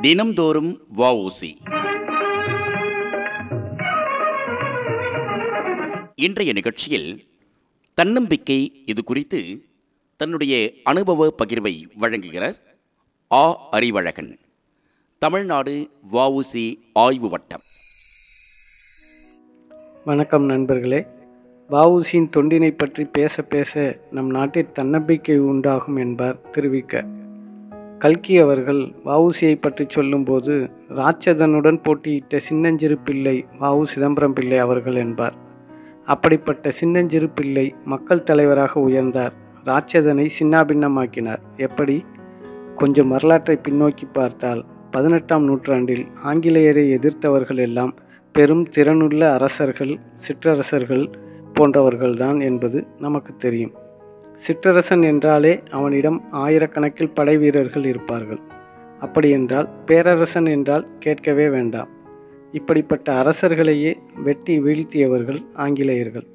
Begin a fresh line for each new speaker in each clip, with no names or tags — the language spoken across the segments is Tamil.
தினம்தோறும் வஉசி. இன்றைய நிகழ்ச்சியில் தன்னம்பிக்கை இது குறித்து தன்னுடைய அனுபவ பகிர்வை வழங்குகிறார் ஆ. அறிவழகன். தமிழ்நாடு வஉசி ஆய்வு வட்டம்.
வணக்கம் நண்பர்களே. வஉசியின் தொண்டினை பற்றி பேச பேச நம் நாட்டில் தன்னம்பிக்கை உண்டாகும் என்பார் திருவிக்க. கல்கி அவர்கள் வஉசியை பற்றி சொல்லும்போது ராட்சதனுடன் போட்டியிட்ட சின்னஞ்சிறு பிள்ளை வஉ சிதம்பரம் பிள்ளை அவர்கள் என்பார். அப்படிப்பட்ட சின்னஞ்சிறு பிள்ளை மக்கள் தலைவராக உயர்ந்தார். ராட்சதனை சின்னாபின்னமாக்கினார். எப்படி? கொஞ்சம் வரலாற்றை பின்னோக்கி பார்த்தால் பதினெட்டாம் நூற்றாண்டில் ஆங்கிலேயரை எதிர்த்தவர்கள் எல்லாம் பெரும் திறனுள்ள அரசர்கள் சிற்றரசர்கள் போன்றவர்கள்தான் என்பது நமக்கு தெரியும். சிற்றரசன் என்றாலே அவனிடம் ஆயிரக்கணக்கில் படை வீரர்கள் இருப்பார்கள். அப்படியென்றால் பேரரசன் என்றால் கேட்கவே வேண்டாம். இப்படிப்பட்ட அரசர்களையே வெட்டி வீழ்த்தியவர்கள் ஆங்கிலேயர்கள்.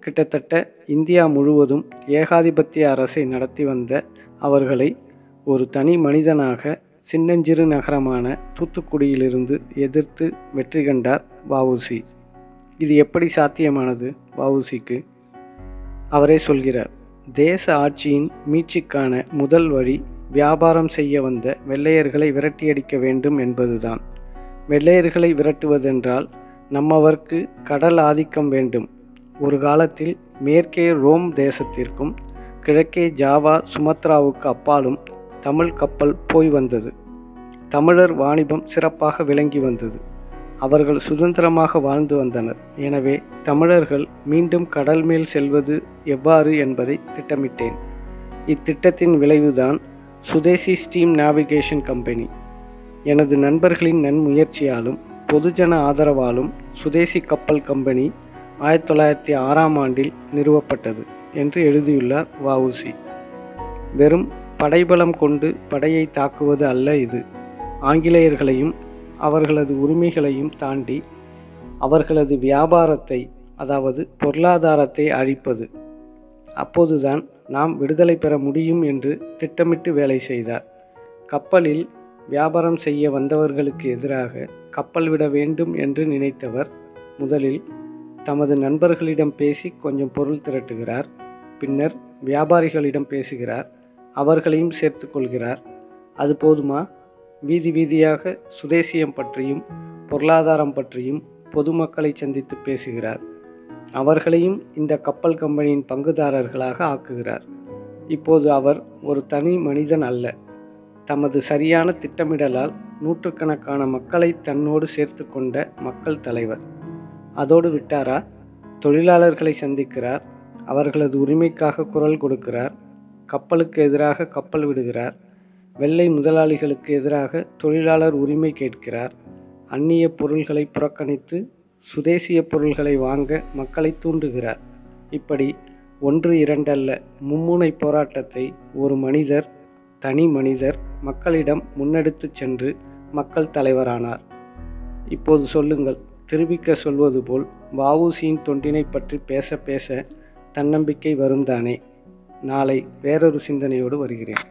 கிட்டத்தட்ட இந்தியா முழுவதும் ஏகாதிபத்திய அரசை நடத்தி வந்த அவர்களை ஒரு தனி மனிதனாக சின்னஞ்சிறு நகரமான தூத்துக்குடியிலிருந்து எதிர்த்து வெற்றி கண்டார் வவுசி இது எப்படி சாத்தியமானது வவுசிக்கு அவரே சொல்கிறார் தேச ஆட்சியின் மீட்சிக்கான முதல் வழி வியாபாரம் செய்ய வந்த வெள்ளையர்களை விரட்டியடிக்க வேண்டும் என்பதுதான். வெள்ளையர்களை விரட்டுவதென்றால் நம்மவர்க்கு கடல் ஆதிக்கம் வேண்டும். ஒரு காலத்தில் மேற்கே ரோம் தேசத்திற்கும் கிழக்கே ஜாவா சுமத்ராவுக்கு அப்பாலும் தமிழ் கப்பல் போய் வந்தது. தமிழர் வாணிபம் சிறப்பாக விளங்கி வந்தது. அவர்கள் சுதந்திரமாக வாழ்ந்து வந்தனர். எனவே தமிழர்கள் மீண்டும் கடல் மேல் செல்வது எவ்வாறு என்பதை திட்டமிட்டேன். இத்திட்டத்தின் விளைவுதான் சுதேசி ஸ்டீம் நேவிகேஷன் கம்பெனி. எனது நண்பர்களின் நன்முயற்சியாலும் பொதுஜன ஆதரவாலும் சுதேசி கப்பல் கம்பெனி ஆயிரத்தி தொள்ளாயிரத்தி ஆறாம் ஆண்டில் நிறுவப்பட்டது என்று எழுதியுள்ளார் வவுசி வெறும் படைபலம் கொண்டு படையை தாக்குவது அல்ல இது. ஆங்கிலேயர்களையும் அவர்களது உரிமைகளையும் தாண்டி அவர்களது வியாபாரத்தை அதாவது பொருளாதாரத்தை அழிப்பது. அப்போதுதான் நாம் விடுதலை பெற முடியும் என்று திட்டமிட்டு வேலை செய்தார். கப்பலில் வியாபாரம் செய்ய வந்தவர்களுக்கு எதிராக கப்பல் விட வேண்டும் என்று நினைத்தவர் முதலில் தமது நண்பர்களிடம் பேசி கொஞ்சம் பொருள் திரட்டுகிறார். பின்னர் வியாபாரிகளிடம் பேசுகிறார். அவர்களையும் சேர்த்து கொள்கிறார். அது போதுமா? வீதி வீதியாக சுதேசியம் பற்றியும் பொருளாதாரம் பற்றியும் பொதுமக்களை சந்தித்து பேசுகிறார். அவர்களையும் இந்த கப்பல் கம்பெனியின் பங்குதாரர்களாக ஆக்குகிறார். இப்போது அவர் ஒரு தனி மனிதன் அல்ல. தமது சரியான திட்டமிடலால் நூற்றுக்கணக்கான மக்களை தன்னோடு சேர்த்து கொண்ட மக்கள் தலைவர். அதோடு விட்டாரா? தொழிலாளர்களை சந்திக்கிறார். அவர்களது உரிமைக்காக குரல் கொடுக்கிறார். கப்பலுக்கு எதிராக கப்பல் விடுகிறார். வெள்ளை முதலாளிகளுக்கு எதிராக தொழிலாளர் உரிமை கேட்கிறார். அந்நிய பொருள்களை புறக்கணித்து சுதேசிய பொருள்களை வாங்க மக்களை தூண்டுகிறார். இப்படி ஒன்று இரண்டல்ல மும்முனை போராட்டத்தை ஒரு மனிதர் தனி மனிதர் மக்களிடம் முன்னெடுத்து சென்று மக்கள் தலைவரானார். இப்போது சொல்லுங்கள் திருவிக்க சொல்வது போல் வஉசியின் தொண்டினை பற்றி பேச பேச தன்னம்பிக்கை வரும்தானே நாளை வேறொரு சிந்தனையோடு வருகிறேன்.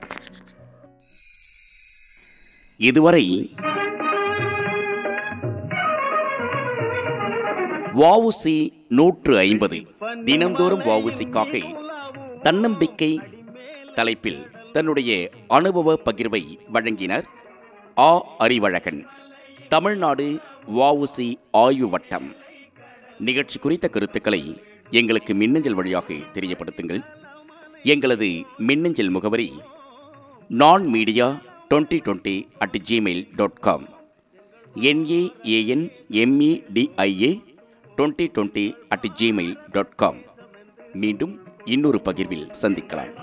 இதுவரை வாவுசி நூற்று ஐம்பது. தினந்தோறும் வாவுசிக்காக தன்னம்பிக்கை தலைப்பில் தன்னுடைய அனுபவ பகிர்வை வழங்கினர் ஆ. அறிவழகன். தமிழ்நாடு வாவுசி ஆய்வு வட்டம். நிகழ்ச்சி குறித்த கருத்துக்களை எங்களுக்கு மின்னஞ்சல் வழியாக தெரியப்படுத்துங்கள். எங்களது மின்னஞ்சல் முகவரி நான் media twenty twenty at Gmail dot com N A A N M E D I A twenty twenty at Gmail dot com மீண்டும் இன்னொரு பகிர்வில் சந்திக்கலாம்.